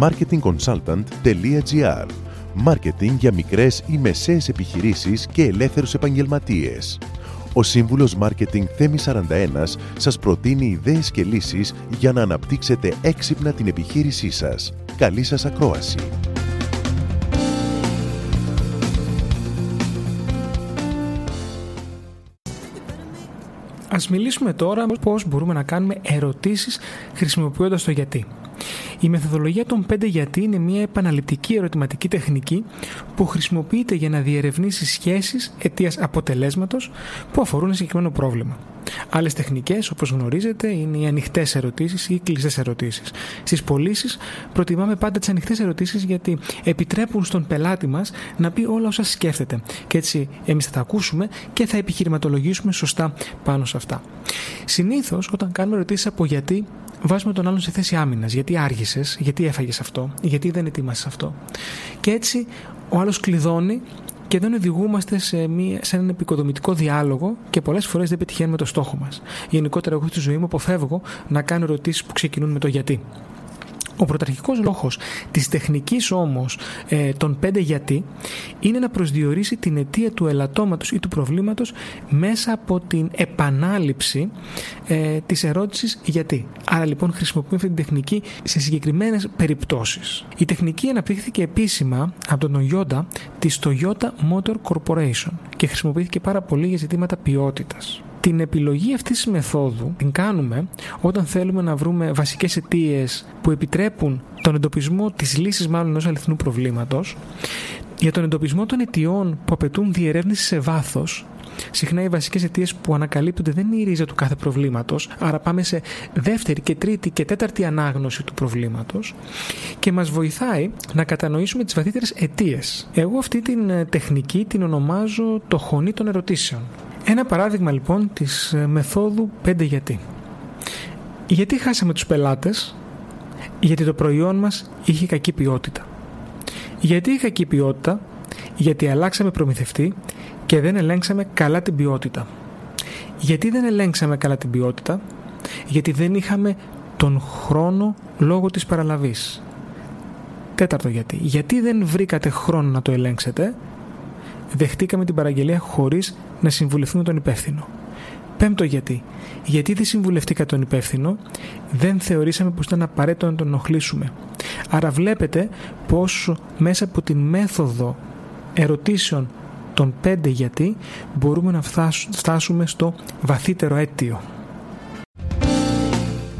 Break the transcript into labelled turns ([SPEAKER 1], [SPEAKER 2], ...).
[SPEAKER 1] marketingconsultant.gr Μάρκετινγκ για μικρές ή μεσαίες επιχειρήσεις και ελεύθερους επαγγελματίες. Ο σύμβουλος Μάρκετινγκ Θέμη 41 σας προτείνει ιδέες και λύσεις για να αναπτύξετε έξυπνα την επιχείρησή σας. Καλή σας ακρόαση!
[SPEAKER 2] Ας μιλήσουμε τώρα πώς μπορούμε να κάνουμε ερωτήσεις χρησιμοποιώντας το γιατί. Η μεθοδολογία των 5 γιατί είναι μια επαναληπτική ερωτηματική τεχνική που χρησιμοποιείται για να διερευνήσει σχέσεις αιτίας αποτελέσματος που αφορούν ένα συγκεκριμένο πρόβλημα. Άλλες τεχνικές, όπως γνωρίζετε, είναι οι ανοιχτές ερωτήσεις ή οι κλειστές ερωτήσεις. Στις πωλήσεις, προτιμάμε πάντα τις ανοιχτές ερωτήσεις γιατί επιτρέπουν στον πελάτη μας να πει όλα όσα σκέφτεται. Και έτσι εμείς θα τα ακούσουμε και θα επιχειρηματολογήσουμε σωστά πάνω σε αυτά. Συνήθως, όταν κάνουμε ερωτήσεις από γιατί, βάζουμε τον άλλον σε θέση άμυνας. Γιατί άργησες, γιατί έφαγες αυτό, γιατί δεν ετοίμασες αυτό. Και έτσι ο άλλος κλειδώνει και δεν οδηγούμαστε σε, μία, σε έναν επικοδομητικό διάλογο και πολλές φορές δεν πετυχαίνουμε το στόχο μας. Γενικότερα, εγώ στη ζωή μου αποφεύγω να κάνω ερωτήσεις που ξεκινούν με το γιατί. Ο πρωταρχικός λόγος της τεχνικής όμως ε, των πέντε γιατί είναι να προσδιορίσει την αιτία του ελαττώματος ή του προβλήματος μέσα από την επανάληψη ε, της ερώτησης γιατί. Άρα λοιπόν χρησιμοποιούμε αυτή την τεχνική σε συγκεκριμένες περιπτώσεις. Η τεχνική αναπτύχθηκε επίσημα από τον Toyota της Toyota Motor Corporation και χρησιμοποιήθηκε πάρα πολύ για ζητήματα ποιότητας. Την επιλογή αυτής της μεθόδου την κάνουμε όταν θέλουμε να βρούμε βασικές αιτίες που επιτρέπουν τον εντοπισμό της λύσης μάλλον ενός αληθινού προβλήματος για τον εντοπισμό των αιτιών που απαιτούν διερεύνηση σε βάθος Συχνά οι βασικές αιτίες που ανακαλύπτονται δεν είναι η ρίζα του κάθε προβλήματος, άρα πάμε σε δεύτερη και τρίτη και τέταρτη ανάγνωση του προβλήματος και μας βοηθάει να κατανοήσουμε τις βαθύτερες αιτίες. Εγώ αυτή την ε, τεχνική την ονομάζω το χωνί των ερωτήσεων. Ένα παράδειγμα λοιπόν της ε, μεθόδου 5 γιατί. Γιατί χάσαμε τους πελάτες, γιατί το προϊόν μας είχε κακή ποιότητα. Γιατί είχε κακή ποιότητα, γιατί αλλάξαμε προμηθευτή και δεν ελέγξαμε καλά την ποιότητα. Γιατί δεν ελέγξαμε καλά την ποιότητα, γιατί δεν είχαμε τον χρόνο λόγω της παραλαβής. Τέταρτο γιατί. Γιατί δεν βρήκατε χρόνο να το ελέγξετε, δεχτήκαμε την παραγγελία χωρίς να συμβουλευτούμε τον υπεύθυνο. Πέμπτο γιατί. Γιατί δεν συμβουλευτήκα τον υπεύθυνο, δεν θεωρήσαμε πως ήταν απαραίτητο να τον ενοχλήσουμε. Άρα βλέπετε πως μέσα από την μέθοδο ερωτήσεων των πέντε γιατί μπορούμε να φτάσουμε στο βαθύτερο αίτιο.